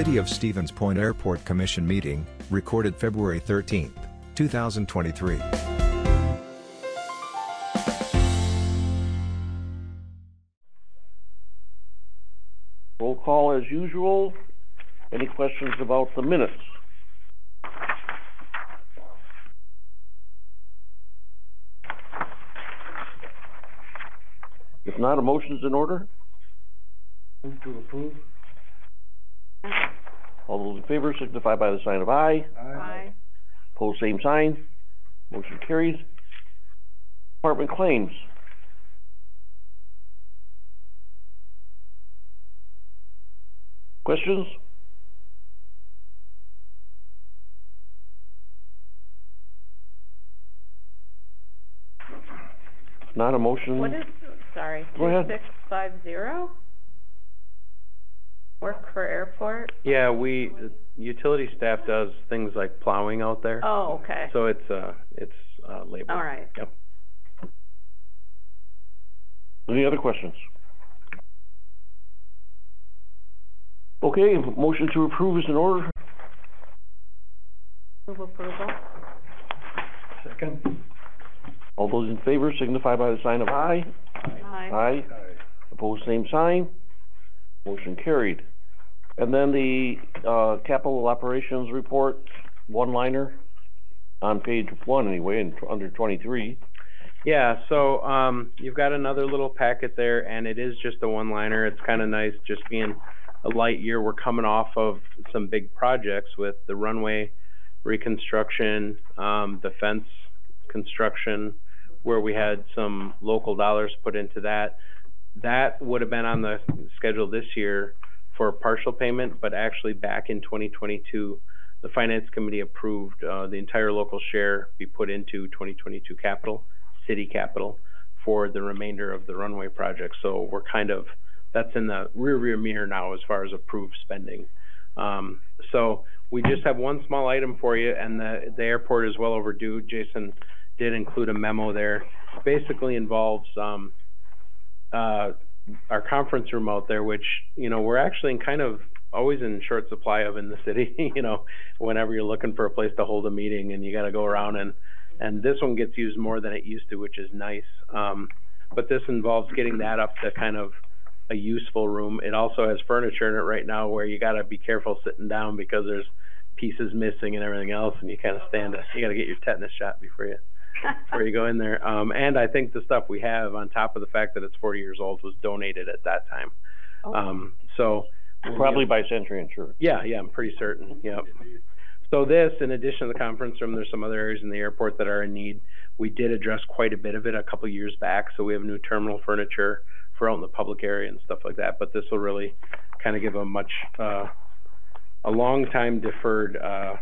City of Stevens Point Airport Commission meeting, recorded February 13, 2023. Roll call as usual. Any questions about the minutes? If not, a motion's in order. Move to approve. All those in favor signify by the sign of aye. Aye. Pose same sign. Motion carries. Department claims. Questions? Not a motion? What is, sorry, Go ahead. two six five zero? Work for airport? Yeah, we, utility staff does things like plowing out there. Oh, okay, So it's, uh, it's, uh, labor. all right. Yep. Any other questions? Okay, motion to approve is in order. Move approval? Second. All those in favor signify by the sign of aye. Aye. Aye. Opposed, same sign. Motion carried. And then the, uh, capital operations report, one-liner, on page one anyway, in, under twenty-three. Yeah, so, um, you've got another little packet there, and it is just a one-liner. It's kinda nice, just being a light year. We're coming off of some big projects with the runway reconstruction, um, the fence construction, where we had some local dollars put into that. That would have been on the schedule this year for a partial payment, but actually back in twenty twenty-two, the finance committee approved, uh, the entire local share be put into twenty twenty-two capital, city capital, for the remainder of the runway project. So we're kind of, that's in the rear rear mirror now as far as approved spending. Um, so we just have one small item for you, and the, the airport is well overdue. Jason did include a memo there. Basically involves, um, uh, our conference room out there, which, you know, we're actually in kind of always in short supply of in the city, you know, whenever you're looking for a place to hold a meeting and you gotta go around and, and this one gets used more than it used to, which is nice. Um, but this involves getting that up to kind of a useful room. It also has furniture in it right now where you gotta be careful sitting down because there's pieces missing and everything else and you kinda stand, a- you gotta get your tetanus shot before you, before you go in there. Um, and I think the stuff we have, on top of the fact that it's forty years old, was donated at that time. Oh. Um, so. Probably by Sentry Insurance. Yeah, yeah, I'm pretty certain, yep. So this, in addition to the conference room, there's some other areas in the airport that are in need. We did address quite a bit of it a couple years back, so we have new terminal furniture for out in the public area and stuff like that. But this will really kind of give a much, uh, a long time deferred, uh,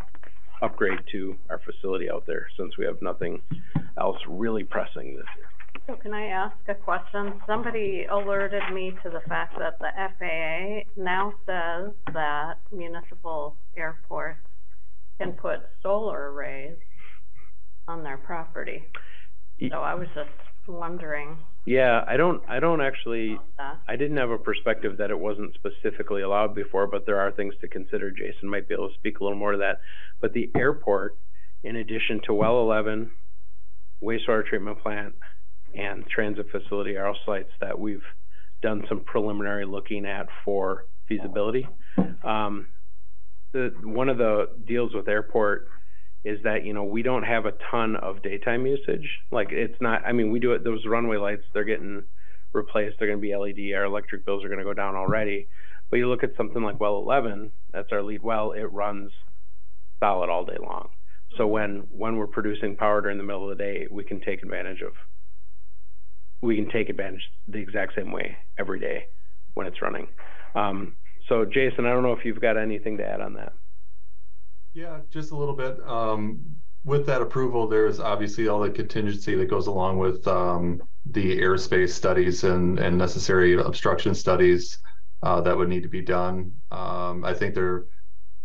upgrade to our facility out there, since we have nothing else really pressing this year. So can I ask a question? Somebody alerted me to the fact that the FAA now says that municipal airports can put solar arrays on their property. So I was just wondering Yeah, I don't, I don't actually, about that. I didn't have a perspective that it wasn't specifically allowed before, but there are things to consider. Jason might be able to speak a little more to that. But the airport, in addition to well eleven, wastewater treatment plant, and transit facility are all sites that we've done some preliminary looking at for feasibility. Um, the, one of the deals with airport is that, you know, we don't have a ton of daytime usage. Like, it's not, I mean, we do it, those runway lights, they're getting replaced, they're gonna be LED, our electric bills are gonna go down already. But you look at something like well eleven, that's our lead well, it runs solid all day long. So when, when we're producing power during the middle of the day, we can take advantage of, we can take advantage the exact same way every day when it's running. Um, so Jason, I don't know if you've got anything to add on that. Yeah, just a little bit. Um, with that approval, there's obviously all the contingency that goes along with, um, the airspace studies and, and necessary obstruction studies, uh, that would need to be done. Um, I think they're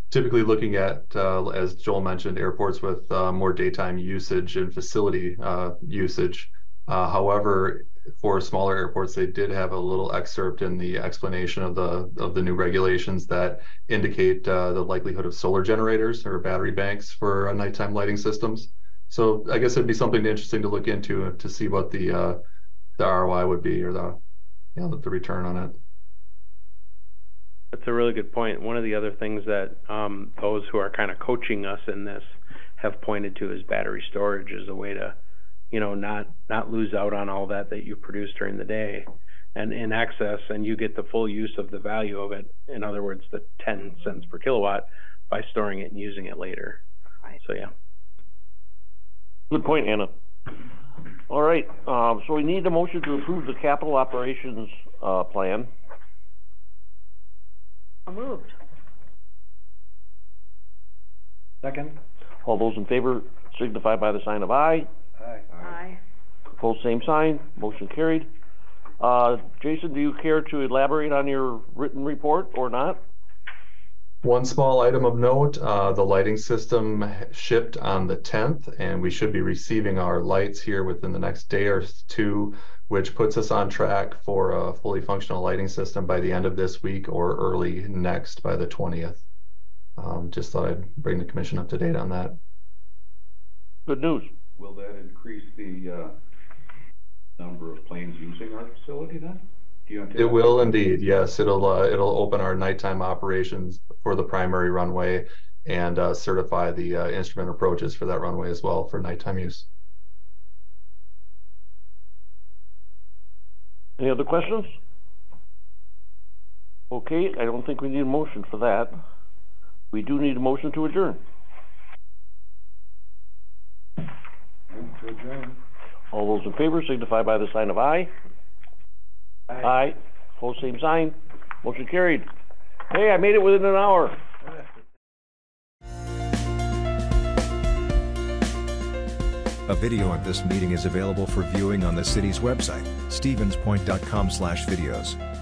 typically looking at, uh, as Joel mentioned, airports with, uh, more daytime usage and facility, uh, usage. Uh, however, for smaller airports, they did have a little excerpt in the explanation of the, of the new regulations that indicate uh, the likelihood of solar generators or battery banks for uh, nighttime lighting systems. So I guess it'd be something interesting to look into to see what the, uh, the ROI would be or the, know, the return on it. That's a really good point. One of the other things that, um, those who are kind of coaching us in this have pointed to is battery storage as a way to, you know, not, not lose out on all that that you produce during the day and in excess, and you get the full use of the value of it. In other words, the ten cents per kilowatt by storing it and using it later. Right. So, yeah. Good point, Anna. All right, um, so we need a motion to approve the capital operations, uh, plan. Moved. Second? All those in favor signify by the sign of aye. Aye. Aye. Opposed, same sign. Motion carried. Uh, Jason, do you care to elaborate on your written report or not? One small item of note, uh, the lighting system shipped on the tenth, and we should be receiving our lights here within the next day or two, which puts us on track for a fully functional lighting system by the end of this week or early next by the twentieth. Um, just thought I'd bring the commission up to date on that. Good news. Will that increase the, uh, number of planes using our facility then? Do you It will indeed, yes. It'll, uh, it'll open our nighttime operations for the primary runway and, uh, certify the, uh, instrument approaches for that runway as well for nighttime use. Any other questions? Okay, I don't think we need a motion for that. We do need a motion to adjourn. Move to adjourn. All those in favor signify by the sign of aye. Aye. Opposed, same sign. Motion carried. Hey, I made it within an hour. A video of this meeting is available for viewing on the city's website, stevenspoint.com/videos.